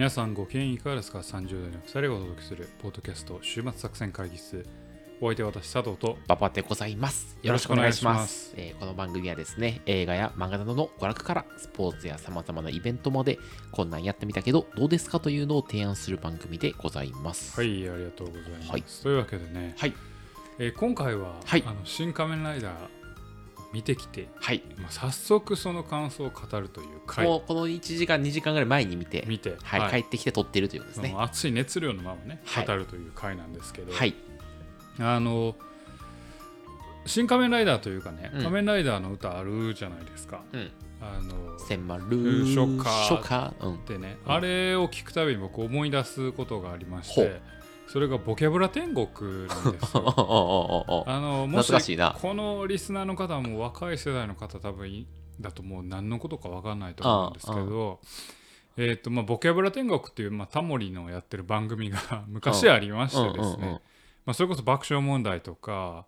皆さんご機嫌いかがですか ?30 代の2人がお届けするポッドキャスト週末作戦会議室お相手は私佐藤とババでございます。よろしくお願いします。えーこの番組はですね、映画や漫画などの娯楽からスポーツや様々なイベントまで、こんなんやってみたけど、どうですかというのを提案する番組でございます。は。いありがとうございます、はいというわけでね、はい。えー今回は、はいあの新仮面ライダー見てきて、はい。まあ、早速その感想を語るという回もうこの1時間、2時間ぐらい前に見て、見て、はい、帰ってきて撮ってるということですね熱い熱量のままねはい語るという回なんですけど、はい。あの新仮面ライダーというかね、うん仮面ライダーの歌あるじゃないですか。うん。あの千丸初夏初夏。うん。でね、うんあれを聞くたびに僕思い出すことがありましてそれがボキャブラ天国なんですよ。あのもしこのリスナーの方も若い世代の方多分だともう何のことか分かんないと思うんですけどえーとまあ、ボキャブラ天国っていう、まあ、タモリのやってる番組が昔ありましてですね、まあ、それこそ爆笑問題とか、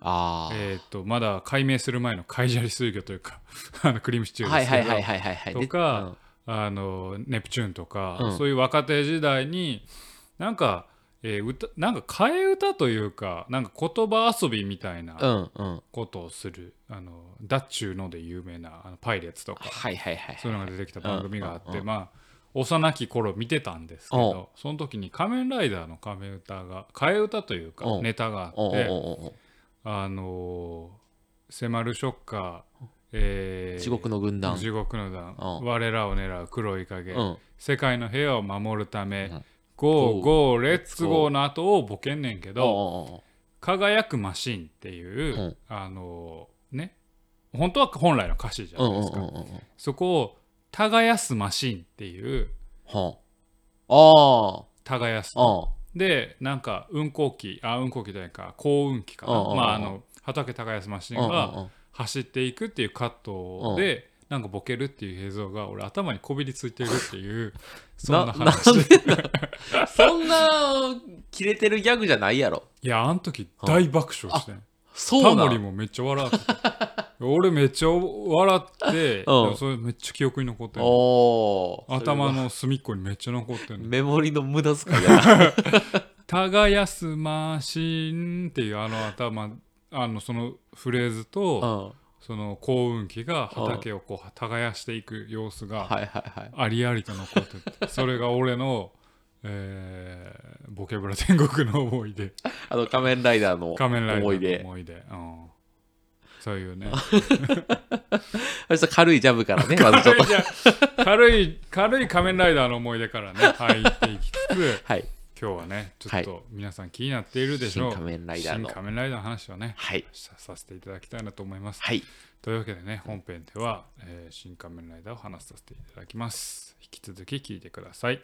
えー、とまだ解明する前の海砂利水魚というかあのクリームシチューですけど、とかあのネプチューンとか、そういう若手時代になんか、えー歌なんか替え歌というかなんか言葉遊びみたいなうんうんうん。ことをする、あのダッチューので有名なあのパイレーツとかはいはいはい。そういうのが出てきた番組があって、うんうんうんまあ幼き頃見てたんですけどその時に「仮面ライダー」の仮面歌が替え歌というかうんネタがあってあのー迫るショッカー、えー地獄の軍団。地獄の団、うん我らを狙う黒い影、うん。世界の平和を守るため、うん go go let's go の後をボケんねんけど、輝くマシンっていう、あのね本当は本来の歌詞じゃないですか、そこを耕すマシンっていうはあ。耕す。でなんか運行機あ運行機じゃないか幸運機かな、まああの畑耕すマシン。が走っていくっていうカットで、なんかボケるっていう映像が俺頭にこびりついてるっていう そんな話。なんでな そんな切れてるギャグじゃないやろ。いやあの時大爆笑してん。そうタモリもめっちゃ笑ってた俺めっちゃ笑って、うん。それめっちゃ記憶に残ってる頭の隅っこにめっちゃ残ってるメモリの無駄遣いやな。「耕すマシン」っていうあの頭あのそのフレーズと、うんその幸運機が畑をこう耕していく様子が。ありありと残ってて それが俺の、えーボキャブラ天国の思い出 あの仮面ライダーの思い出。思い出、うん、そういうね 軽いジャブからね、まずちょっと。軽い軽い仮面ライダーの思い出からね入っていきつつはい。今日はねちょっと皆さん気になっているでしょう、新仮面ライダーの新仮面ライダーの話をねはい。ささせていただきたいなと思います、はい。というわけでね本編では、えー新仮面ライダーを話させていただきます引き続き聞いてください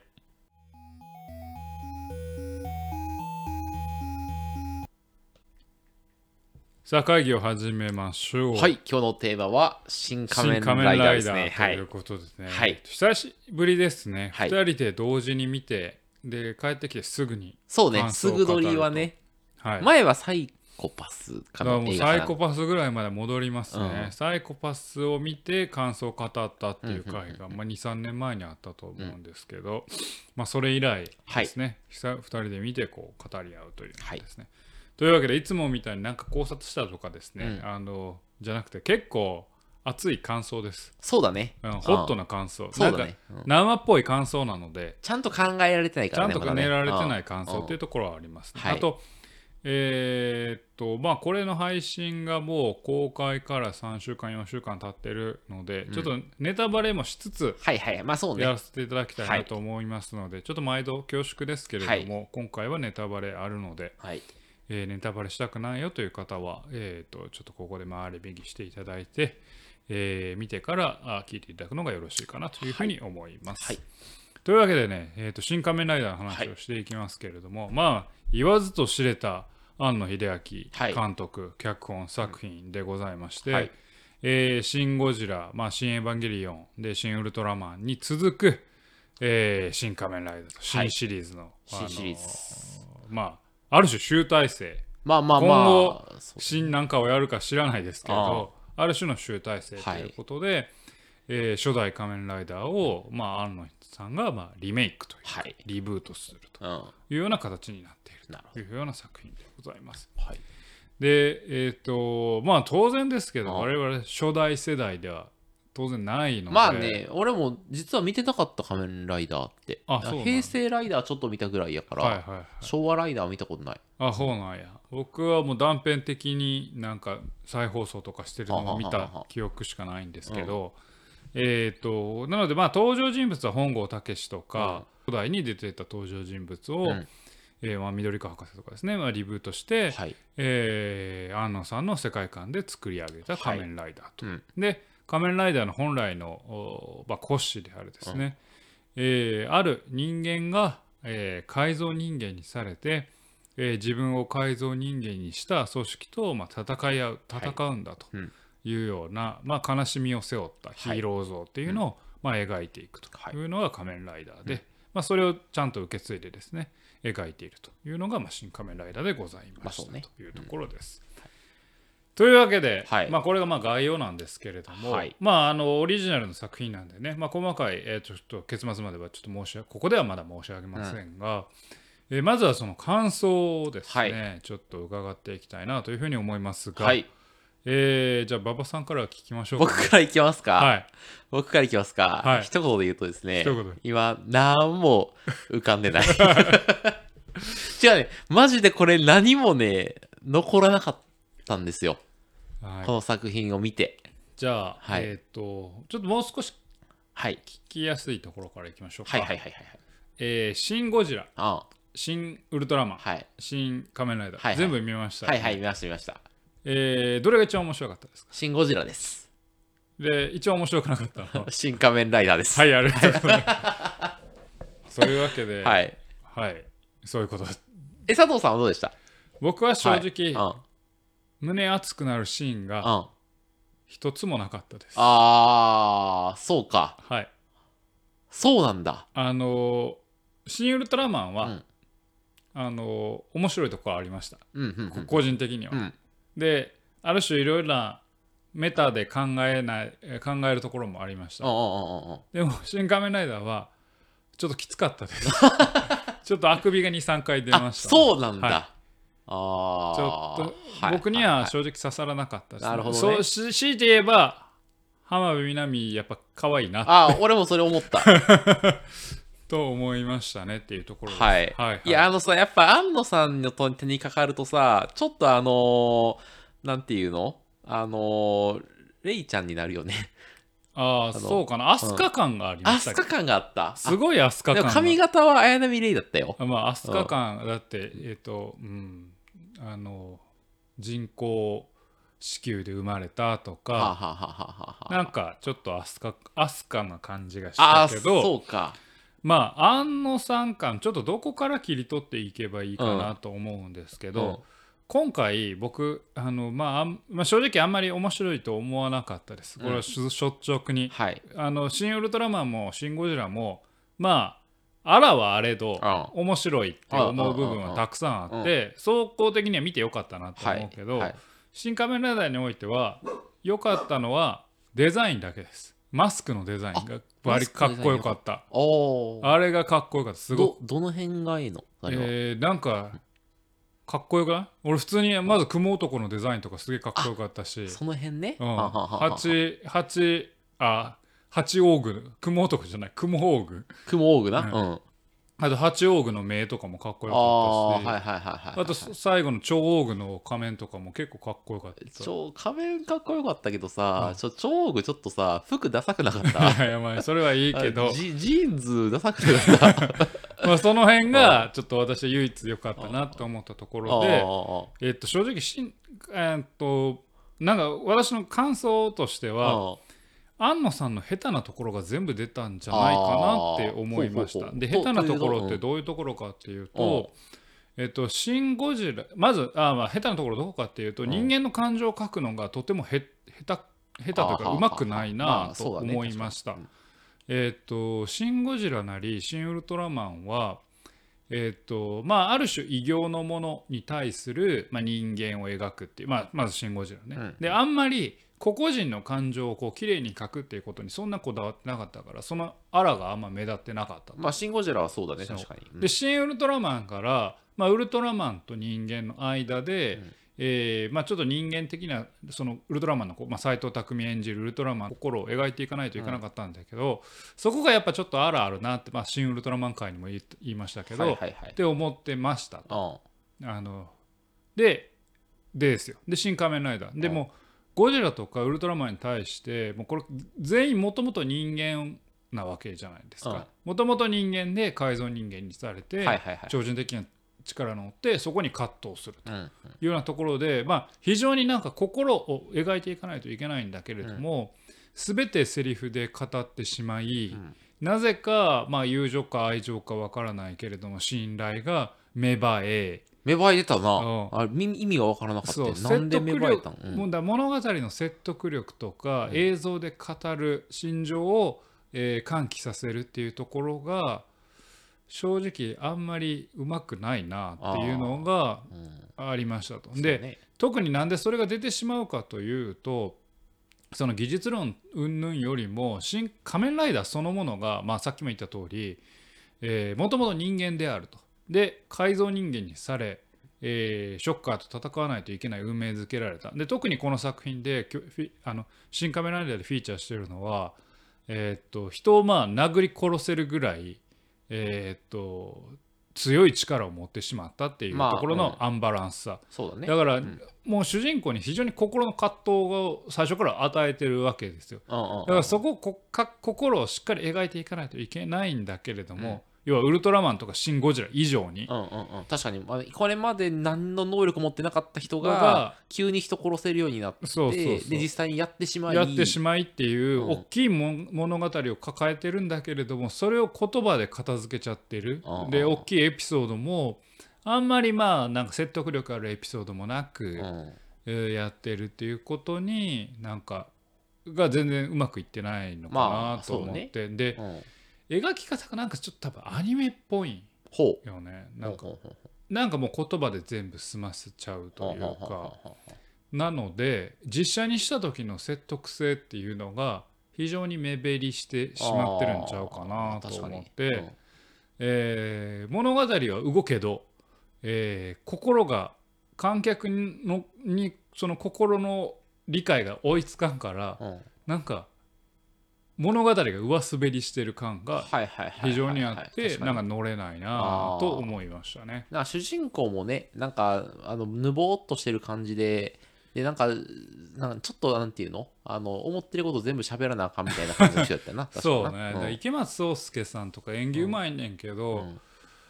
さあ会議を始めましょうはい。今日のテーマは、新仮面ライダーですね。という。ことですね。はい久しぶりですね。はい二人で同時に見て、で、帰ってきてすぐに。そうね、感すぐ撮りはね、はい。前はサイコパスかだからもうサイコパスぐらいまで戻りますね、うん。サイコパスを見て感想を語ったっていう回が、まあ、23年前にあったと思うんですけど、まあそれ以来ですね、久々2人で見てこう語り合うというのですね、というわけでいつもみたいになんか考察したとかですね、うん。あのじゃなくて結構熱い感想です、そうだね。うんホットな感想そうだね。うん生っぽい感想なのでちゃんと考えられてないからね。ちゃんとまだね練られてない感想っていうところはありますね。はいあと、えーっと、まあ、これの配信がもう公開から3週間、4週間経ってるので、うんちょっとネタバレもしつつ、はいはい。まあそうねやら。せていただきたいなと思いますので、ちょっと毎度恐縮ですけれども、今回はネタバレあるので、はい。えーネタバレしたくないよという方は、えーっとちょっとここで回り右していただいて、えー見てからあ聞いていただくのがよろしいかなというふうに思います。はい。というわけでね、えーと新仮面ライダーの話をしていきますけれども、まあ言わずと知れた庵野秀はい。明監督、脚本作品でございまして、はい。えーシン・ゴジラ、まあ、シン・エヴァンゲリオンでシン・ウルトラマンに続く、えー新仮面ライダーと新シリーズの、新シリーズ。まあある種集大成。まあまあま今後あ。そう新なんかをやるか知らないですけあどある種の集大成ということで、えー初代仮面ライダーを、まあ、安野さんが、まあ、リメイクというか、はい。リブートするとうん。いうような形になっているというような作品でございます。どはい。でえっ、とまあ当然ですけど我々初代世代では当然ないので。まあね俺も実は見てなかった仮面ライダーって。あそうなんだ。平成ライダーちょっと見たぐらいやから、はいはいはい。昭和ライダーは見たことない。あそうなんや。僕はもう断片的になんか再放送とかしてるのを見たはははは。記憶しかないんですけど、えっ、となのでまあ登場人物は本郷武とか、初代に出てた登場人物を、うん。えーまあ、緑川博士とかですね、まあ、リブートして、はい。えー安野さんの世界観で作り上げた仮面ライダーと。うん。で仮面ライダーの本来の、おまあ、骨子であるですね、えーある人間が、えー改造人間にされて、えー自分を改造人間にした組織と、まあ、戦い合う戦うんだとうん。いうような、まあ、悲しみを背負ったヒーロー像っていうのを、まあ、描いていくとはい。いうのが仮面ライダーで、まあ、それをちゃんと受け継いでですね描いているというのが、まあ、新仮面ライダーでございました、まあそうね。というところです。というわけで、はい。まあ、これがまあ概要なんですけれども、はい。まあ、あのオリジナルの作品なんでね、まあ、細かい、えーちょっと結末まではちょっと申しここではまだ申し上げません。が、えーまずはその感想をですね、はちょっと伺っていきたいなというふうに思いますが、はい。えーじゃあ馬場さんから聞きましょうか。僕からいきますか、はい。僕からいきますか、はい。一言で言うとですね一言今何も浮かんでない。違うね。マジでこれ何もね残らなかったんですよ、はい。この作品を見て。じゃあ、はい。えっ、とちょっともう少しはい。聞きやすいところからいきましょうか。はいはいはいはいはい。えーシン・ゴジラ、あシン・ウルトラマン、はい。シン・仮面ライダー、はいはい。全部見ました、はいはい見ました見ました。えーどれが一番面白かったですか？シン・ゴジラです。で、一番面白くなかったのは？新仮面ライダーです。はい、ありがとうございます。そういうわけで、はい。はい、そういうこと。え佐藤さんはどうでした？僕は正直、はい胸熱くなるシーンうんがうん一つもなかったです。あーそうかはい。そうなんだあのーシン・ウルトラマンは、うんあのー面白いところありました。うんうんうん個人的には。うんで、ある種いろいろなメタで考えないえ考えるところもありました。うんうんうんうんうんでも、新仮面ライダーはちょっときつかったです。ちょっとあくびが2、3回出まあした、そうなんだ、はいああちょっとはい僕には正直刺さらなかったです、なるほどね。そうし強いて言えば浜辺美波やっぱ可愛いなあ俺もそれ思った。と思いましたねっていうところです。はい、はい、い。やあのさやっぱ安野さんの手にかかるとさちょっとあのーなんていうの？あのーレイちゃんになるよね。ああそうかな。飛鳥感がありましたけ？どアスカ感があった。すごい飛鳥でも感が。髪型は綾波レイだったよ。あまあ飛鳥感だってえっ、とうんあの人工子宮で生まれたとか、はあ、はあはあはあはあなんかちょっと飛鳥飛鳥な感じがしたけどそうか。まあ安野さん感ちょっとどこから切り取っていけばいいかなと思うんですけど、うん。今回僕あの、まあまあ、正直あんまり面白いと思わなかったです。これはし率直に、はい。あの新ウルトラマンもシン・ゴジラもまああらはあれどう面白いって思う部分はたくさんあって総合的には見てよかったなと思うけど、はい新仮面ライダーにおいては良かったのはデザインだけです。マスクのデザインがバリかっこよかった。あれがかっこよかった。すごく。どどの辺がいいの？あえーなんかかっこよくない？俺普通にまず雲男のデザインとかすげえかっこよかったし。その辺ね、うん。あ八王具雲男じゃない。雲王具雲オーグな、ううん。んあと八王具の目とかもかっこよああかったし。はいはいはいはいあと最後の超王具の仮面とかも結構かっこよかった。ちょ仮面かっこよかったけどさ、ちょ超オーグちょっとさ服ダサくなかった？いやいやまあそれはいいけど。あジジーンズダサくなかった？まあその辺がちょっと私は唯一良かったなと思ったところであえっと正直しんえーっとなんか私の感想としてあはあ安野さんの下手なところが全部出たんじゃないかなって思いました。あーでほうほう。下手なところってどういうところかっていうと、えっと、シン・ゴジラまずあーまあ下手なところどこかっていうと、うん。人間の感情を書くのがとてもへ下手下手というかうまくないまなと思いました。えっとシン・ゴジラなりシン・ウルトラマンはえっとまあ、ある種異形のものに対する、まあ、人間を描くっていう、まあ、まず「シン・ゴジラね」うん。であんまり個々人の感情をこう綺麗に描くっていうことにそんなこだわってなかったからそのあらがあんま目立ってなかったまあシン・ゴジラはそうだね確かに、うん、で新ウルトラマンから、まあ、ウルトラマンと人間の間で、うん、えー、まあ、ちょっと人間的なそのウルトラマンの、まあ、斎藤工演じるウルトラマンの心を描いていかないといけなかったんだけど、うん、そこがやっぱちょっとあるあるなって、まあ、新ウルトラマン界にも言いましたけど、はいはいはい、って思ってましたと。あのででですよ。で新仮面ライダー。でもゴジラとかウルトラマンに対してもうこれ全員もともと人間なわけじゃないですか。もともと人間で改造人間にされて、超人的な力のってそこに葛藤するというようなところで、まあ、非常になんか心を描いていかないといけないんだけれども、うん、全てセリフで語ってしまい、うん、なぜか、まあ、友情か愛情かわからないけれども信頼が芽生え。芽生えてたな、うん、あ意味が分からなかったなんで芽生えたの、うん、だ物語の説得力とか、映像で語る心情を、えー、喚起させるっていうところが正直あんまりうまくないなっていうのがありましたと。で、ね、特になんでそれが出てしまうかというとその技術論云々よりも新仮面ライダーそのものが、まあ、さっきも言った通りもともと人間であると。で改造人間にされ、えー、ショッカーと戦わないといけない運命づけられた。で特にこの作品であの新仮面ライダーでフィーチャーしてるのは、えー、っと人をまあ殴り殺せるぐらいえー、っと強い力を持ってしまったっていうところのアンバランスさ、そうだね。だから、もう主人公に非常に心の葛藤を最初から与えてるわけですよ、だからそここか心をしっかり描いていかないといけないんだけれども、要はウルトラマンとかシン・ゴジラ以上に、うんうんうん、確かに、まあ、これまで何の能力持ってなかった人が急に人殺せるようになってそうそうで実際にやってしまいやってしまいっていう大きいも、物語を抱えてるんだけれどもそれを言葉で片付けちゃってる。で大きいエピソードもあんまりまあなんか説得力あるエピソードもなく、うん、やってるっていうことになんかが全然うまくいってないのかなと思って、まあね、で、うん描き方がなんかちょっと多分アニメっぽいよね。なんかなんかもう言葉で全部済ませちゃうというか。なので実写にした時の説得性っていうのが非常に目減りしてしまってるんちゃうかなと思って、え物語は動けど、え心が観客のにその心の理解が追いつかんから、なんか物語が上滑りしてる感が非常にあってなんか乗れないなと思いましたね。な主人公もねなんかあのぬぼーっとしてる感じででなんかなんかちょっとなんていうの？あの思ってること全部喋らなあかんみたいな感じの人やったな そうね、うん、池松壮亮さんとか演技うまいねんけど、うん。うん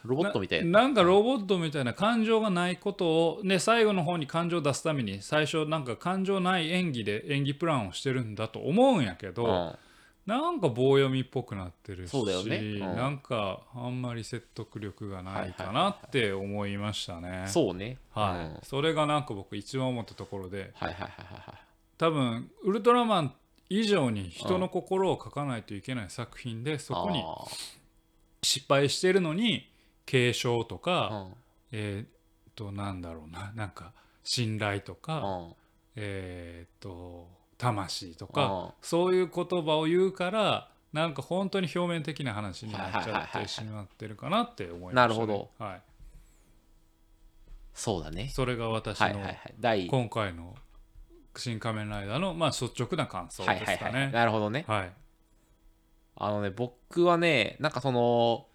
ロボットみたいな。なんかロボットみたいな感情がないことをで最後の方に感情を出すために最初なんか感情ない演技で演技プランをしてるんだと思うんやけど、うんなんか棒読みっぽくなってるしそうだよね、うん、なんかあんまり説得力がないかなって思いましたね。そうね、はい、うん、それがなんか僕一番思ったところで、はいはいはいはい、多分ウルトラマン以上に人の心を書かないといけない作品で、そこに失敗してるのに継承とか、えっとなんだろうな。なんか信頼とか、えっと魂とかそういう言葉を言うからなんか本当に表面的な話になっちゃってしまってるかなって思いました、ね、なるほど、はい、そうだね。それが私の今回の「新仮面ライダーの」まあ、率直な感想ですかね、はいはいはい、なるほどね、はい、あのね僕はねなんかその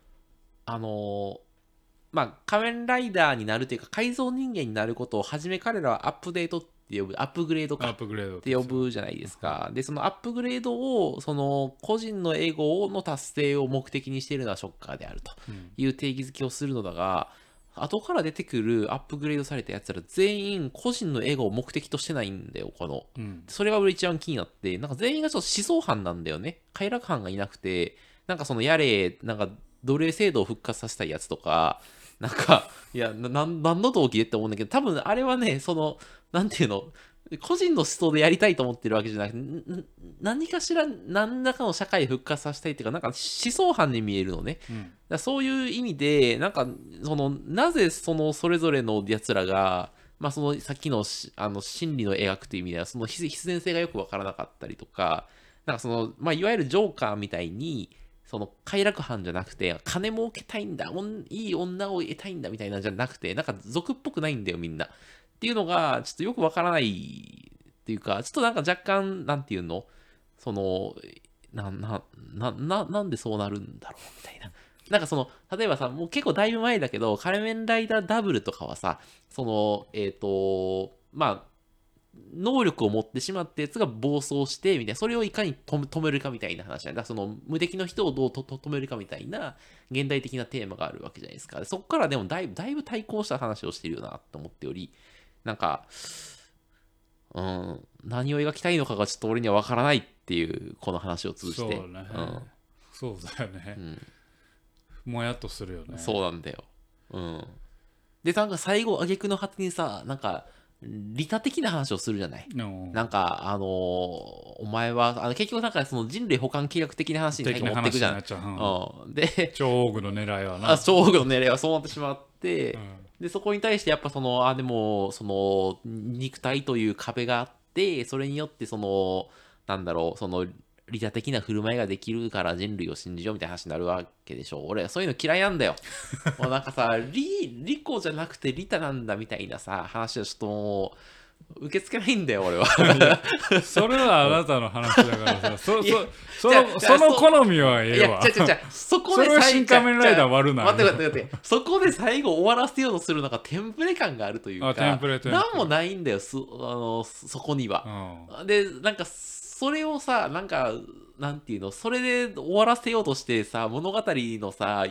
あのまあ仮面ライダーになるというか改造人間になることを初め彼らはアップデートって呼ぶ、アップグレードか。アップグレードって呼ぶじゃないですか。で、そのアップグレードを、その個人のエゴの達成を目的にしているのはショッカーであるという定義づけをするのだが、後から出てくるアップグレードされたやつら全員個人のエゴを目的としてないんだよ、この。うん、それが俺一番気になって、なんか全員がちょっと思想犯なんだよね。快楽犯がいなくて、なんかそのやれ、なんか奴隷制度を復活させたいやつとか、なんか、いや、な、何の動機でって思うんだけど、多分あれはね、その、なんていうの、個人の思想でやりたいと思ってるわけじゃなくて、何かしら、何らかの社会復活させたいっていうか、なんか思想犯に見えるのね。うん、そういう意味で、なんか、その、なぜそのそれぞれの奴らが、まあ、そのさっきのあの心理の描くという意味ではその必然性がよく分からなかったりとかなんかその、まあ、いわゆるジョーカーみたいにその快楽犯じゃなくて金儲けたいんだいい女を得たいんだみたいなじゃなくてなんか俗っぽくないんだよみんな。っていうのがちょっとよく分からないっていうかちょっとなんか若干なんていうの？そのなななななんでそうなるんだろうみたいな。なんかその、例えばさ、もう結構だいぶ前だけど、仮面ライダーダブルとかはさ、その、えっ、ー、と、まあ、能力を持ってしまったやつが暴走して、みたいな、それをいかに止めるかみたいな話なんだ。その、無敵の人をどう止めるかみたいな、現代的なテーマがあるわけじゃないですか。そこからでもだいぶ、だいぶ対抗した話をしてるよなと思っており、なんか、うん、何を描きたいのかがちょっと俺には分からないっていう、この話を通じて。そうね。うん、そうだよね。うん。もやっとするよねそうなん。だようん。でなん。か最後挙句の果てにさなん。か利他的な話をするじゃない、なんかあのー、お前はあの結局なんかその人類保管計画的な話に持っていくじゃないうん、で 超大具の狙いはな。あ超大具の狙いはそうなってしまって、うん、でそこに対してやっぱそのあでもその肉体という壁があってそれによってそのなんだろうその利他的な振る舞いができるから人類を信じようみたいな話になるわけでしょ。俺、そういうの嫌いなんだよ。もうなんかさ、利、利己じゃなくて利他なんだみたいなさ、話はちょっともう、受け付けないんだよ、俺は。それはあなたの話だからさ、そそそのその好みはええわ。いや、違う違うそこで最後。仮面ライダー割るな。待って待って待って。そこで最後終わらせようとするのがテンプレ感があるというか、テンプレテンプレ何もないんだよ、そあのそこには。うん、で、なんか、それをさ、なんか、なんていうの、それで終わらせようとしてさ、物語のさ、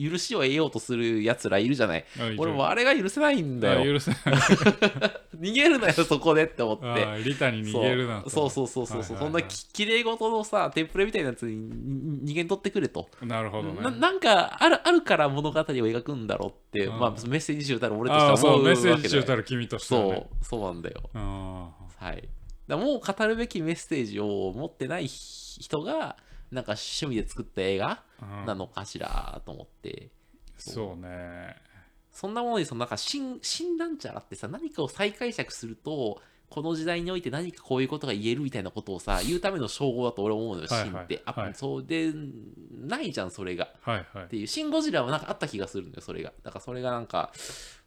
許しを得ようとするやつらいるじゃない？俺もあれが許せないんだよ。許せない。逃げるなよ、そこでって思って。リタに逃げるなそうそうそうそうそう、そんなききれい事のさ、テンプレみたいなやつに逃げん取ってくれと。なるほどね。ななんかあるあるから物語を描くんだろうって、まあメッセージ集たる俺としては思うわけメッセージ集たる君としては、ね、そう、そうなんだよ。はい。だもう語るべきメッセージを持ってない人がなんか趣味で作った映画なのかしらと思って、うん、そうねそんなものにそのなんか新新なんちゃらってさ何かを再解釈するとこの時代において何かこういうことが言えるみたいなことをさ 言うための称号だと俺思うのよ、新って。あ、そうで、ないじゃん、それが。はいはい、っていう、シン・ゴジラはなんかあった気がするんだよ、それが。だからそれがなんか、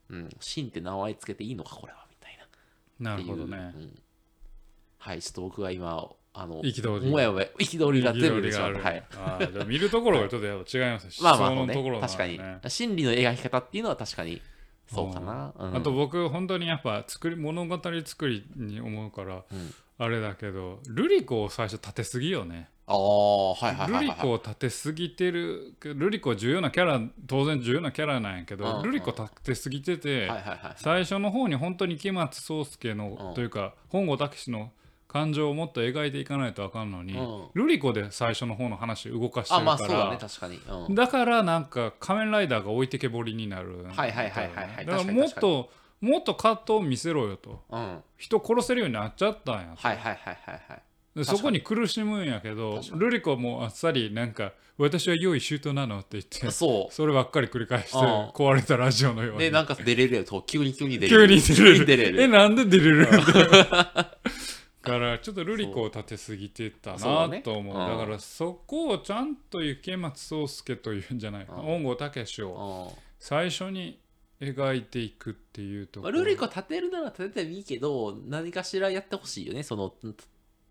うん、シンって名前つけていいのか、これは、みたいな。なるほどね。うんはい、ちょっと僕は今、あの。もやもや、憤りが全部出ちゃう。はい。あじゃ見るところがちょっとやっぱ違いますね。まあまあ、ね、確かに。心理の描き方っていうのは確かにそうかな。うん、あと僕、本当にやっぱ作り物語作りに思うから、うん、あれだけど、ルリコを最初立てすぎよね。ああ、はいはい、はい、ルリコを立てすぎてる、ルリコ重要なキャラ、当然重要なキャラなんやけど、うん、ルリコ立てすぎてて、最初の方に本当に池松壮亮の、というか、本郷武の感情をもっと描いていかないとあかんのに、うん、ルリコで最初の方の話動かしてるからあまあそうだね確かに、うん、だからなんか仮面ライダーが置いてけぼりになるはいはいはいはい、はい、だからもっともっと葛藤を見せろよと、うん、人殺せるようになっちゃったんやはいはいはいはいはい。でそこに苦しむんやけどルリコもあっさりなんか私は用意周到なのって言ってそう。そればっかり繰り返して壊れたラジオのように。でなんか出れるよと急に急に出れる。急に出れる。出れる。えなんで出れる からちょっとルリコを立てすぎてたなと思う、ね、だからそこをちゃんと池松壮亮というんじゃないか本郷武を最初に描いていくっていうところ、ルリコ立てるなら立ててもいいけど何かしらやってほしいよねその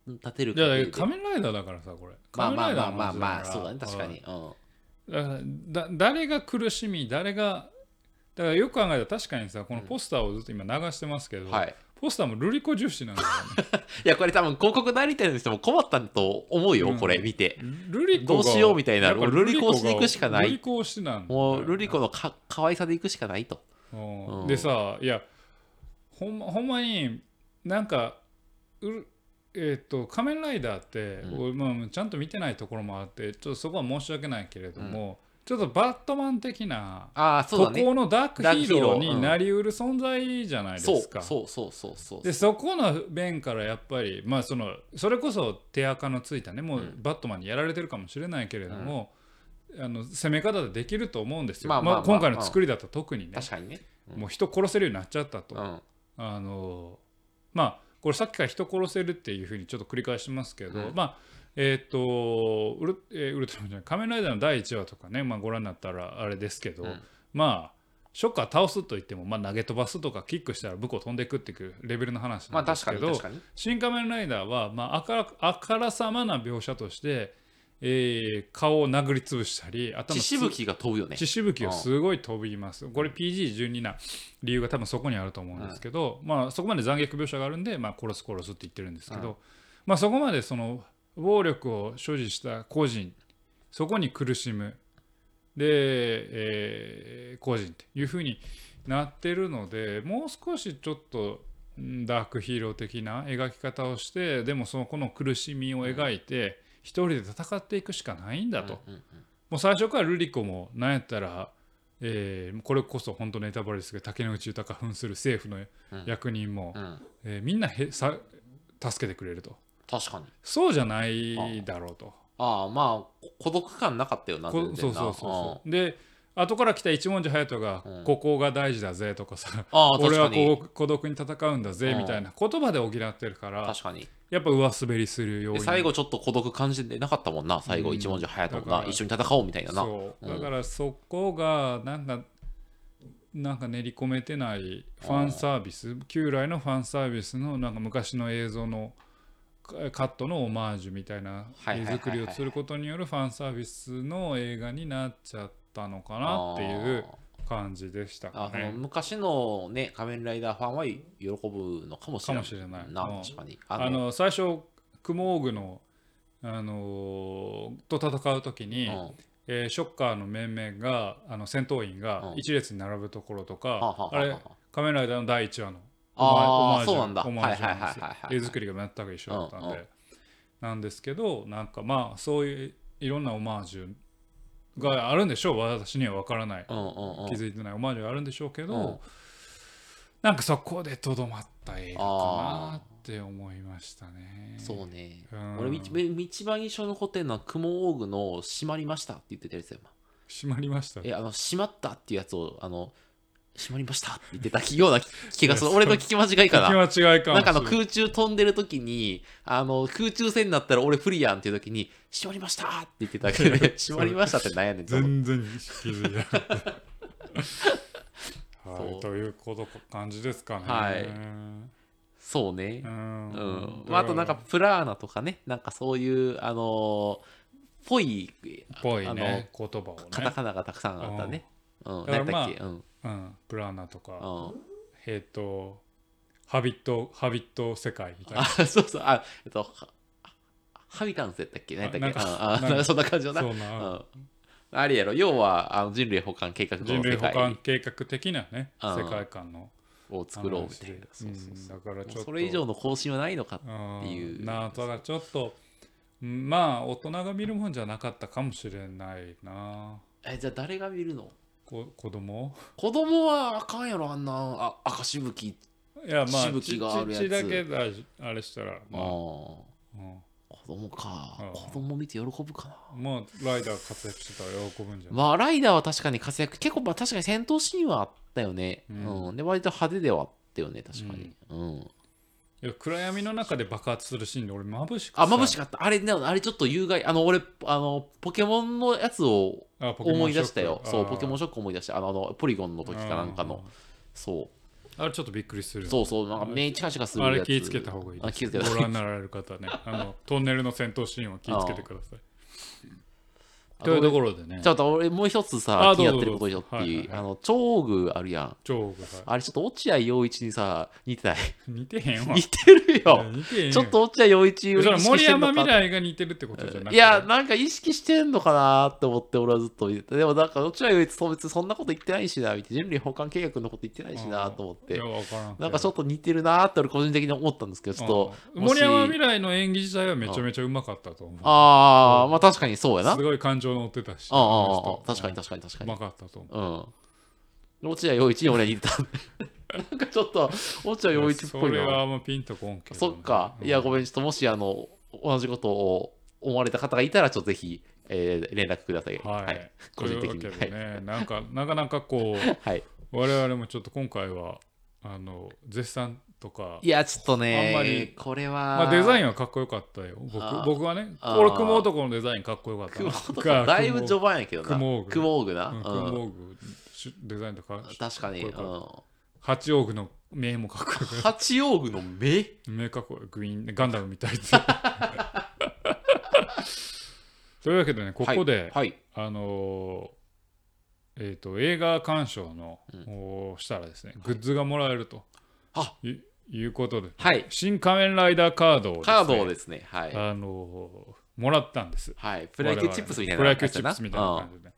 立てるかいや仮面ライダーだからさこれ。まあまあまあまあまあそうだね。確かに、うん、だからだ誰が苦しみ誰がだからよく考えたら確かにさこのポスターをずっと今流してますけど、うんはい、ポスターもルリコ重視なんだよね。いやこれ多分広告代理店の人も困ったと思うよ、うん、これ見て。ルリコどうしようみたいなルリコ推しでいくしかない。ルリコ推しなんもうルリコのか可愛さでいくしかないと、うん、でさいやほん,、ま、ほんまになんかうえーと、仮面ライダーって、うん、まあ、ちゃんと見てないところもあってちょっとそこは申し訳ないけれども、ちょっとバットマン的なあそうだ、ね、このダークヒーローになりうる存在じゃないですか。そうそうそうそうでそこの面からやっぱりまあそのそれこそ手垢のついたねもうバットマンにやられてるかもしれないけれども、うん、あの攻め方でできると思うんですよ。まあ、まあまあ、今回の作りだと特にね。確かにね、うん、もう人殺せるようになっちゃったと。あのまあこれさっきから人殺せるっていうふうにちょっと繰り返しますけど、うん。まあえっ、とウル,、えーウルトラマンじゃない仮面ライダーの第1話とかね、まあ、ご覧になったらあれですけど、うんまあショッカー倒すといっても、まあ、投げ飛ばすとかキックしたら向こう飛んでいくっていうレベルの話なんですけど、に確かに。新仮面ライダーは、まあ、あからあからさまな描写として、えー顔を殴りつぶしたり頭つ血しぶきが飛ぶよね。血しぶきをすごい飛びます。これ PG12 な理由が多分そこにあると思うんですけど、まあそこまで残虐描写があるんで、まあ、殺す殺すって言ってるんですけど、うんまあそこまでその暴力を所持した個人そこに苦しむ。で、えー個人っていうふうになってるのでもう少しちょっとんダークヒーロー的な描き方をしてでもそのこの苦しみを描いて一人で戦っていくしかないんだと。もう最初からルリコもなんやったら、えーこれこそ本当ネタバレですけど竹野内豊扮する政府の役人も、えーみんなへさ助けてくれると確かに。そうじゃないだろうと。ああ、まあ、孤独感なかったよな、こ全然な。そうそうそうそう。で後から来た一文字隼人が、うん。ここが大事だぜとかさああ、俺は。こう孤独に戦うんだぜうん。みたいな言葉で補ってるから確かに。やっぱ上滑りするようにで最後ちょっと孤独感じてなかったもんな、最後うん一文字隼人もな、だから一緒に戦おうみたいなな。そう。うん。だからそこがなんかなんか練り込めてないファンサービス旧来のファンサービスのなんか昔の映像のカカットのオマージュみたいな絵作りをすることによるファンサービスの映画になっちゃったのかなっていう感じでしたかね。昔のね、仮面ライダーファンは喜ぶのかもしれない。かもしれないな、うん確かに。あの最初クモーグの、あのーと戦う時に、うんえーショッカーの面々があの戦闘員がうん一列に並ぶところとか、あれ仮面ライダーの第1話のあーオマージュそうなんだ。絵作りが全く一緒だったんで、なんですけどなんかまあそういういろんなオマージュがあるんでしょう私には分からない、気づいてないオマージュがあるんでしょうけど、うん。なんかそこでとどまった映画かなって思いましたね。そうね。うん。俺、み一番印象に残ってるのは、雲オーグの閉まりましたって言ってたやつや閉まりました？え、あの、閉まったっていうやつを、あの、閉まりましたって言ってたような気がする。俺の聞き間違いかな。聞き間違いかもなんかあの空中飛んでる時に、あの空中戦になったら俺不利やんっていう時に、閉まりましたって言ってたけど、ね、閉まりましたって何やねんと思って全然気づいてなかったはそうい、ということ感じですかね。はいそうねう。ん。うん。まあ、あとなんか、プラーナとかね、なんかそういう、あのーぽい、ぽいあのね言葉をね。カタカナがたくさんあったね。うん。だから何だっけ、うん。うん、プラーナとか、うん。えっとハビットハビット世界みたいな。あ、そうそう、あ、えっと、はハビタンスやったっけ？何だっけ？ああそんな感じよな。そうなうん。あれやろ、要はあの人類保管計画の人類保管計画的なねうん世界観のを作ろうみたいな。そうそうそう。うんだからちょっとそれ以上の更新はないのかっていう。なあただちょっとうんまあ大人が見るもんじゃなかったかもしれないな。えじゃあ誰が見るの？こ子供？子供はあかんやろあんなあ赤しぶき。いやまあしぶきがあるやつ。だけだあれしたらあ。まあ、子うん。供か。うん。子供見て喜ぶかな。まあライダー活躍してたら喜ぶんじゃない、まあライダーは確かに活躍結構まあ確かに戦闘シーンはあったよね。ううん。ん、で割と派手ではあったよね確かに。うんいや暗闇の中で爆発するシーンで俺眩しくあ眩しかかった。あれねあれちょっと有害。あの俺あのポケモンのやつを思い出したよ。そうポケモンンショック思い出した。あのあのポリゴンの時かなんかの。そう。あれちょっとびっくりするそうそう、なんか目チカチカするやつ。あれ気ぃつけた方がいいです。あ気ぃつけたご覧になられる方はねあのトンネルの戦闘シーンは気ぃつけてください。あというところでねちょっと俺もう一つさあ、気になってることよってはいはいはいいう、あの、超具あるやん。超があれちょっと落合陽一にさ、似てない？似てへんわ 似てるよ。ちょっと落合陽一を森山未来が似てるってことじゃなくていや、なんか意識してんのかなって思って俺はずっと見てて。でもなんか落合陽一と別にそんなこと言ってないしな、みたいな。人類保管計画のこと言ってないしなと思ってなんかちょっと似てるなって俺個人的に思ったんですけど、ちょっと。森山未来の演技自体はめちゃめちゃうまかったと思うああ、まあ確かにそうやな。すごい感情乗ってたしあああ確かに確かに確かにうま。かったと思ううん。落合陽一に俺は似てた。なんかちょっと、落合陽一っぽいそれはな。あんまピンとこんけどそっか。いや、ごめんめん、ちょっともし、あの、同じことを思われた方がいたら、ちょっとぜひ、えー連絡ください。はい、個人的に。というわけでね、なんかなかなかこう はい。我々もちょっと今回はあの絶賛とか。いやちょっとねあんまり。これは、まあ、デザインはかっこよかったよ。僕僕はねこれ雲男のデザインかっこよかっただいぶ序盤やけどな。雲具雲具な、うんうん。雲具しデザインとか確かに、八王具の目もかっこよかった。八王具の目？目かっこよグイーンガンダムみたいで というわけでねここで、はい、あのーえっ、と映画鑑賞の、をしたらですねグッズがもらえるとあいいうことで、はい。新仮面ライダーカードをですねカードをですねはい、あのーもらったんです。はい、プロ野球チップスみたいなプロ野球チップスみたいなや感じで、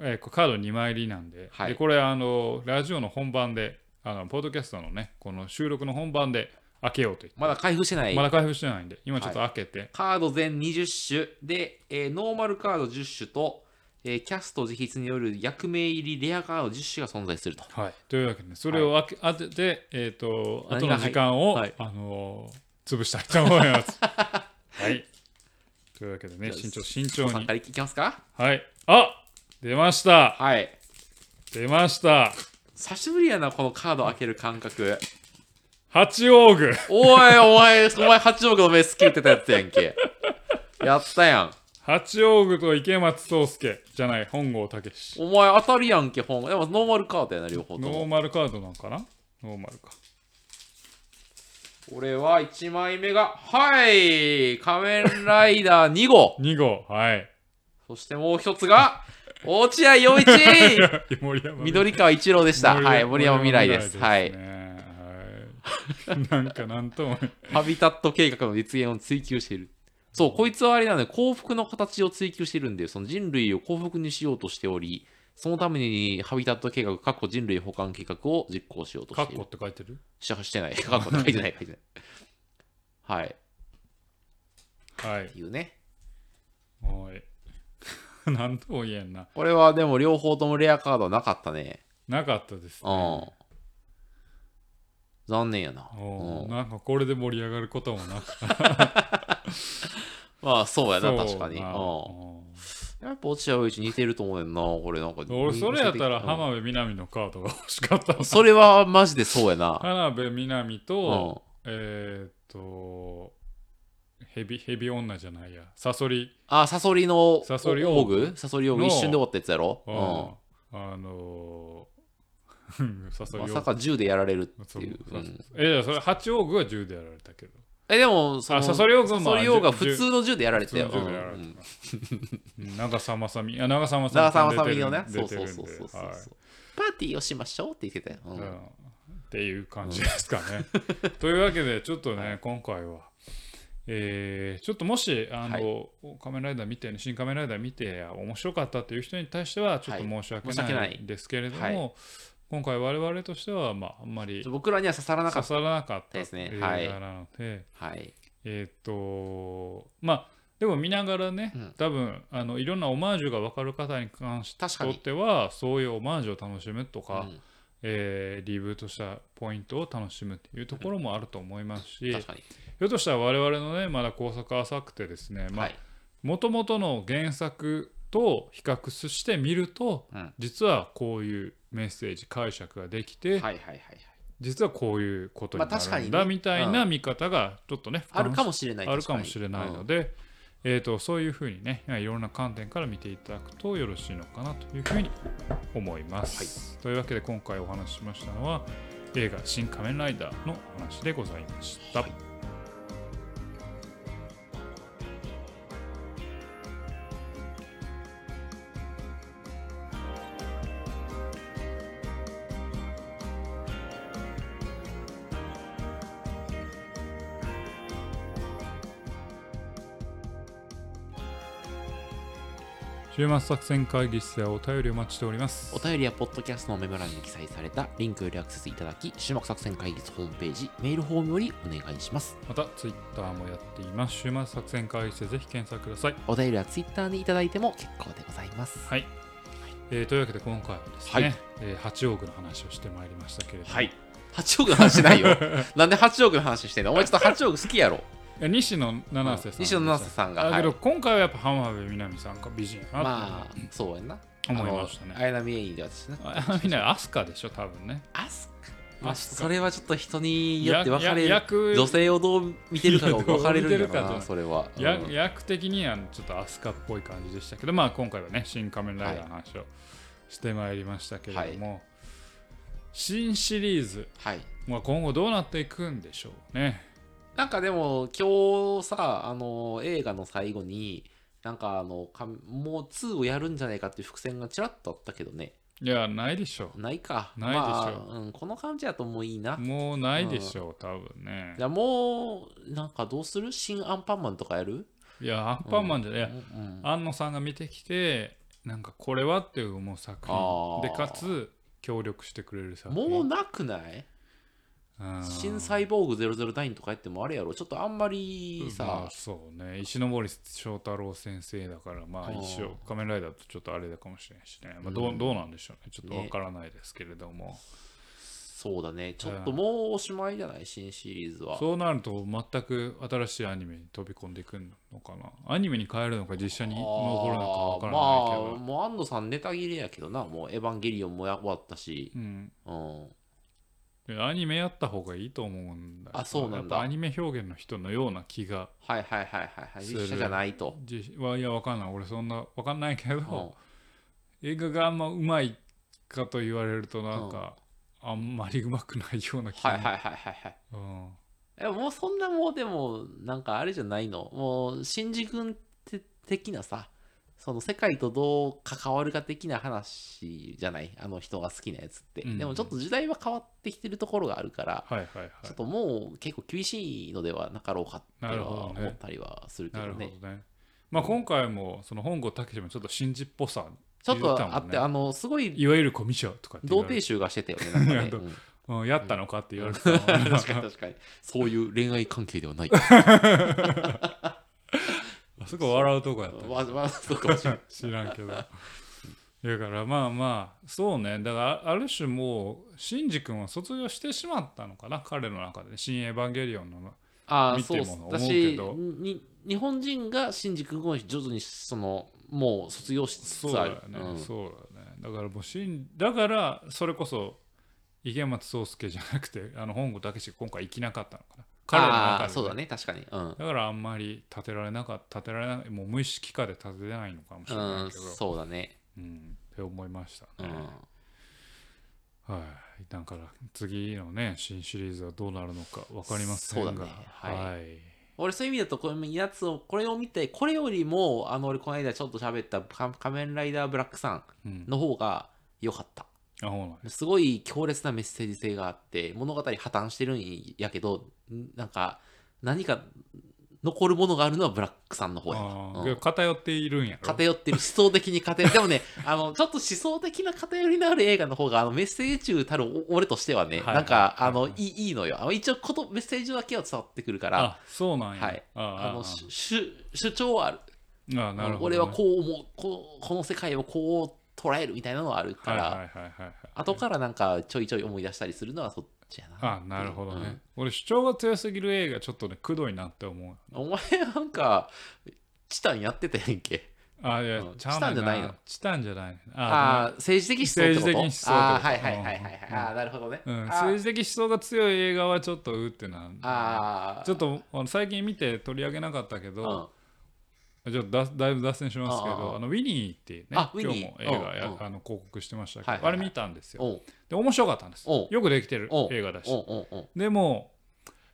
えーカード2枚入りなんで,、はい。でこれあのラジオの本番であのポッドキャストのねこの収録の本番で開けようとまだ開封してない、まだ開封してないんで今ちょっと開けて、カード全20種で、えーノーマルカード10種と、えーキャスト自筆による役名入りレアカード10種が存在すると。はい、というわけで、ね、それを開け、当てて、えっ、と、後何がの時間を、はいあのー潰したいと思います。はい。というわけでね、慎重、慎重にいきますか？はい。あ出ましたはい。出ました久しぶりやな、このカード開ける感覚。八王具おい、お前、お前、八王子の目好き言ってたやつやんけ。やったやん。八王具と池松壮亮じゃない、本郷武史。お前、当たりやんけ、本。でも、ノーマルカードやな、両方とノーも。マルカードなんかな？ノーマルか。俺は1枚目が、はい、仮面ライダー2号。2号、はい。そしてもう一つが、落合陽一 森山緑川一郎でした。はい、森山未来です。はい。はい。はいなんかなんとも。ハビタット計画の実現を追求している。そう、こいつはあれなので、幸福の形を追求しているんで、その人類を幸福にしようとしており、そのためにハビタット計画、かっこ人類保管計画を実行しようとしている。って書いてる？ししてない。かっこって書いてない、書いてない。はい。はいっ。ていうね。おい。なんとも言えんな。これはでも両方ともレアカードなかったね。なかったです、うね。ん。残念やな。うんおなんかこれで盛り上がることもなく まあ、そうやな、確かに。なうん。やっぱ落合陽一似てると思うねんな、これなんか。俺それやったらうん。浜辺美波のカードが欲しかった それはマジでそうやな。浜辺美波と、うん。えーっとヘビヘビ女じゃないや。サソリ。あ、サソリのサソリオーグ？サソリオーグの一瞬で終わったやつやろ？うん。あのー まさか銃でやられるってそういう。そうう。んえそれ八王具は銃でやられたけどえ、でも、そのあサソリオーグもサソリオーグは普通の銃でやられてたよ。うん。長澤まさみ。いや長澤まさ長澤まさみのね。そうそうそうそうそう。はい。パーティーをしましょうって言ってたよ。ううん。んっていう感じですかね。というわけでちょっとね今回は、えーちょっともしあの、仮面ライダー見て新仮面ライダー見て面白かったっていう人に対してはちょっと申し訳なないい。ですけれども、はい今回我々としてはまああんまり僕らには刺さらなかった。刺さらなかったですねなので、はい。えーっとまあでも見ながらね、うん多分あのいろんなオマージュが分かる方に関してはそういうオマージュを楽しむとか、うんえーリブートしたポイントを楽しむっていうところもあると思いますし、確かに。ひょっとしたら我々のねまだ工作浅くてですねはい。もともとの原作と比較してみると、うん実はこういうメッセージ解釈ができて、はいはいはいはい。実はこういうことになるんだみたいな見方がちょっとね、あるかもしれない。あるかもしれないので、えー、とそういうふうにねいろんな観点から見ていただくとよろしいのかなというふうに思います。というわけで今回お話ししましたのは映画「新仮面ライダー」の話でございました。週末作戦会議室ではお便りお待ちしておりますお。便りやポッドキャストのメモ欄に記載されたリンクよりアクセスいただき、終幕作戦会議室ホームページ、メールフォームよりお願いします。またツイッターもやっています。週末作戦会議室でぜひ検索ください。お便りはツイッターにいただいても結構でございます。はい。えーというわけで今回はですね、はいえー八王子の話をしてまいりましたけれども、はい。八億の話しないよ。なんで八億の話してんの？お前ちょっと八億好きやろ。え西野七瀬さん、西野七瀬さんがはいあけど今回はやっぱ浜辺美波さんが美人まあ、そうやんな。思いましたね。綾波エイで私な。あみんなアスカでしょ多分ね。アスまあ、それはちょっと人によって分かれる。女性をどう見てるかが分かれるんだなそれは、うん、役的にはちょっとアスカっぽい感じでしたけどまあ今回はね新仮面ライダーの話をしてまいりましたけれども、はい、新シリーズ、はい。まあ、今後どうなっていくんでしょうねなんかでも今日さあの映画の最後になんかあのかもう2をやるんじゃないかっていう伏線がちらっとあったけどね。いやないでしょないか。ないでしょ、まあ、うん、この感じやともういいな。もうないでしょう、うん、多分ね。いやもうなんかどうする？新アンパンマンとかやる？いやアンパンマンじゃね、うん、安野さんが見てきてなんかこれはっていうもう作品。でかつ協力してくれる作品。もうなくない？新サイボーグ009とかやってもあれやろ。ちょっとあんまりさ、まあ、そうね。石森章太郎先生だからまあ一緒仮面ライダーとちょっとあれだかもしれないしね、まあ、どうどうなんでしょうね。ちょっとわからないですけれども、ね、そうだね。ちょっともうおしまいじゃない？新シリーズは。そうなると全く新しいアニメに飛び込んでいくのかな。アニメに変えるのか実写に残るのかわからないけど。まあもう安藤さんネタ切れやけどな。もうエヴァンゲリオンも終わったし。うん、うんアニメやった方がいいと思うんだあそうなんだ。アニメ表現の人のような気がはいはいはいはいはい。実写じゃないと。実はいやわかんない。俺そんなわかんないけど、うん、映画があんまうまいかと言われるとなんか、うん、あんまりうまくないような気が。はいはいはいはいはい、うん、えもうそんなもうでもなんかあれじゃないの？もう新次君的なさその世界とどう関わるか的な話じゃない？あの人が好きなやつって、うん、でもちょっと時代は変わってきてるところがあるから、はいはいはい、ちょっともう結構厳しいのではなかろうかって思ったりはするけどね。どね。まあ、今回もその本郷武もちょっと信じっぽさ、ちょっとあって、あのすごいいわゆるコミュ障とか童貞集がしてたよね。なんかね。うん、やったのかって言われてた、確かに確かに。そういう恋愛関係ではない すごい笑うとこやった、笑うとこ。知らんけど。だからまあまあそうね。だからある種もうシンジ君は卒業してしまったのかな彼の中で、ね「新エヴァンゲリオン」の見ても思うけど。日本人がシンジ君を徐々にそのもう卒業しつつある。そうだよね、うん、そうだね。だからもうしんだからそれこそ池松壮亮じゃなくてあの本郷武史が今回生きなかったのかな彼の中で、そうだね確かに、うん、だからあんまり立てられなかった立てられないもう無意識化で立てないのかもしれないけど、うん、そうだね。うんって思いましたね、うん、はい。だから次のね新シリーズはどうなるのか分かりませんが、ね、はい、はい、俺そういう意味だとこのやつをこれを見てこれよりもあの俺この間ちょっと喋った仮面ライダーブラックさんの方が良かった、す。ごい強烈なメッセージ性があって物語破綻してるんやけどなんか何か残るものがあるのはブラックさんの方や、うん、偏っているんや偏ってる思想的に偏るでもね あのちょっと思想的な偏りのある映画の方があのメッセージ中たる俺としてはね、はい、なんかあの、いいいいのよ。一応ことメッセージだけは伝わってくるからそうなんや、はい、あの主主張はある。あなるほど、ね、俺はこう思うここの世界をこう捉えるみたいなのはあるから後からなんかちょいちょい思い出したりするのはそっちやなあなるほどね、うん、俺主張が強すぎる映画ちょっとねくどいなって思うお前なんかチタンやってたやんけ。あいや、うん、チタンじゃないの？チタンじゃない。ああ政治的思想ってこと？政治的思想あはいはいはいはい、うん、あなるほどね、うん、政治的思想が強い映画はちょっとうってなあちょっと最近見て取り上げなかったけど、ちょっとだだいぶ脱線しますけどあのウィニーっていうね今日も映画やあの広告してましたけど、あれ見たんですよ。で面白かったんです。よくできてる映画だし。でも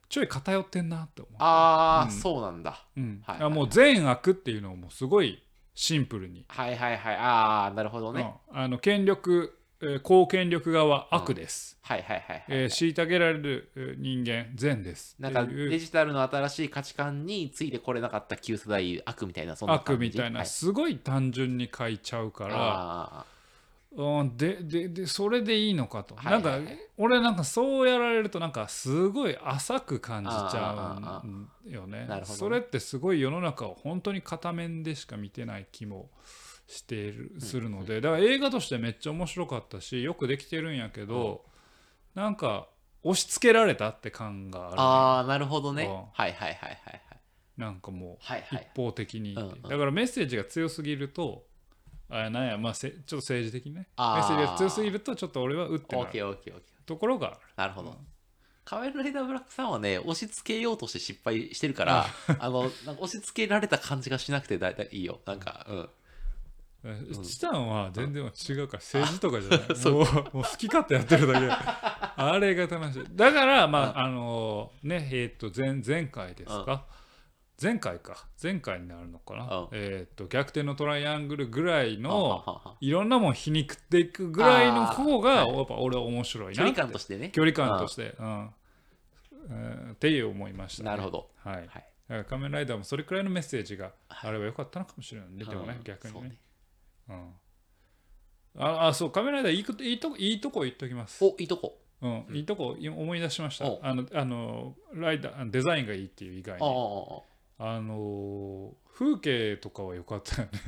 ちょい偏ってんなって。思うああ、そうなんだ、うん。はいもう善悪っていうのもすごいシンプルに。はいはいはい。ああなるほどね、あの権力えー、公権力側は悪です。うん、はいはいはい、はい、えー、虐げられる人間善です。なんかデジタルの新しい価値観についてこれなかった旧世代悪みたいなそんな悪みたいな、はい、すごい単純に書いちゃうから。うん、でででそれでいいのかと、なんか俺なんかそうやられるとなんかすごい浅く感じちゃうよね。それってすごい世の中を本当に片面でしか見てない気もしているするのでだから映画としてめっちゃ面白かったしよくできてるんやけど、うん、なんか押し付けられたって感がある、ああなるほどね、うん、はいはいはいはいなんかもう一方的に、だからメッセージが強すぎるとあなんやまあせちょっと政治的にねメッセージが強すぎるとちょっと俺は打ってなオッケるーオッケーオッケところがあるー。なるほど。仮面ライダーブラックさんはね、押し付けようとして失敗してるから、あの、なんか押し付けられた感じがしなくて大体いいよ。なんか、うん。チタンは全然違うから政治とかじゃない。もうもう好き勝手やってるだけ。あれが楽しい。だからまああのねえっ、と前前回ですか？前回か。前回になるのかな？うん。えっと逆転のトライアングルぐらいはのいろんなもん皮肉っていくぐらいの方がやっぱ俺は面白いな距離感としてね。距離感として。うん。えーっていう思いましたね。なるほど。はい。はい。だから仮面ライダーもそれくらいのメッセージがあればよかったのかもしれないね、でもねうん。逆にね。そううん。ああそう仮面ライダーいいこといいとこいいとこ言っときます、お、いいとこ。うん、いいとこ思い出しました。お。あのあのライダーデザインがいいっていう以外に。あの風景とかは良かったよね。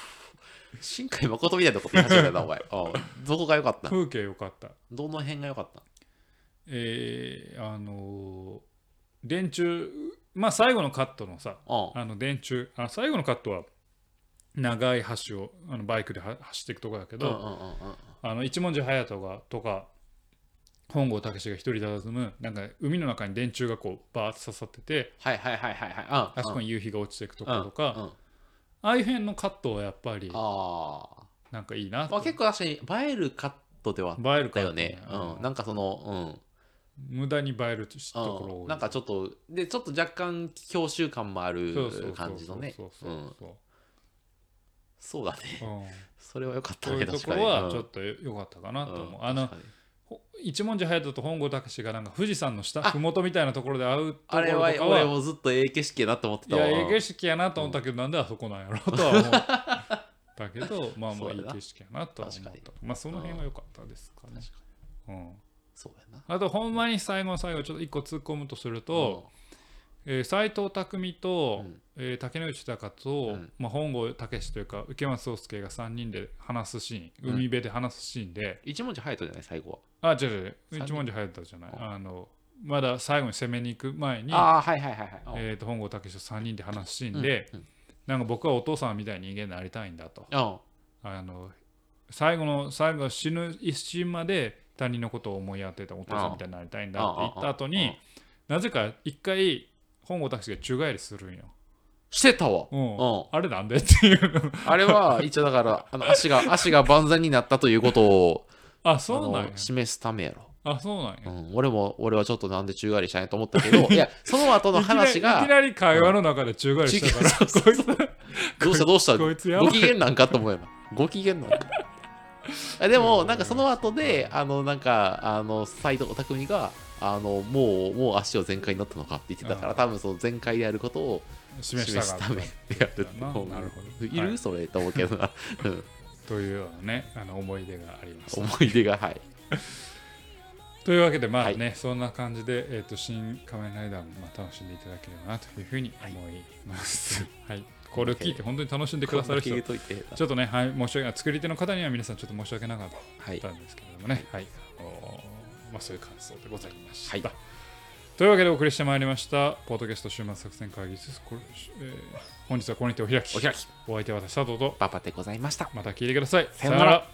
新海誠みたいなこと言い始めたな、お前。うんどこが良かった？風景良かった。どの辺が良かった？えー、あの電柱まあ最後のカットのさうん。あの電柱。あ最後のカットは長い橋をあのバイクでは走っていくとこだけど、うんうんうんうんあの一文字隼人がとか本郷武史が一人佇むなんか海の中に電柱がこうバーッと刺さっててはいはいはいはいはい。うんあそこに夕日が落ちていくところとか、うんうんああいう辺のカットはやっぱりああ。なんかいいなまあ、結構確かに映えるカットでは映えるカットだよね。うん。なんかその、無駄に映えるとうん。ころうん、なんかちょっと、で、ちょっと若干教習感もあるそうそうそう感じのね。そうだね。そううん。それは良かったそういね、うとこ。はちょっと良かったかなと思う、うんあの一文字隼人と本郷武史がなんか富士山の下あ麓みたいなところで会うとこあれはろとかは俺もずっとええ景色やなと思ってたわ。いやええ景色やなと思ったけど、なんであそこなんやろとは思ったけど まあまあいい景色やなとは思った。まあその辺は良かったですかね、うん、そうやな。あとほんまに最後の最後ちょっと一個突っ込むとすると、えー斉藤工と、うんえー竹野内隆と、うん。まあ、本郷武史というか浮松壮介が3人で話すシーンうん。海辺で話すシーンで、一文字隼人じゃない、最後は。あ違う違う。一文字隼人じゃない。うん。あのまだ最後に攻めに行く前に、ああ、はいはいはいはい。えー、と本郷武史と3人で話すシーンで、うん。うん。なんか僕はお父さんみたいな人間になりたいんだと。うん。あの最後の最後死ぬ一瞬まで他人のことを思いやってたお父さんみたいになりたいんだって言った後うん。になぜか一回本郷武史が宙返りするんよ、してたわ。うん。うん。あれなんでっていう。のあれは一応だから、あの足が、足が万全になったということを あそうなん示すためやろ。あそうなんや、うん、俺も、俺はちょっとなんで宙返りしたんやと思ったけど、いや、その後の話がいき、なり会話の中で宙返りしたから、そうそうこいつどうしたどうした？ご機嫌なんかと思うよな。ご機嫌なんか。あでも、なんかその後で、あの、なんか、あの、斎藤匠が、あの、もう、もう足を全開になったのかって言ってたから、あ多分その全開であることを示すためでやるなうんな。るほどいる、はい。それと思うけどな。う んというようなねあの思い出があります。思い出が、はい。というわけでまあはい。ね、そんな感じで、えー、と新仮面ライダーもまあ楽しんでいただければなというふうに思います。はい、これを聞いて本当に楽しんでくださる人ちょっとね、はい、申し訳ない作り手の方には皆さんちょっと申し訳なかっはい。たんですけれどもね、はいあのまあ、そういう感想でございました。はいというわけでお送りしてまいりました、ポッドキャスト週末作戦会議です。これえー本日はここにてお開き。お開き、お相手は私、佐藤と、パパでございました。また聞いてください。さようなら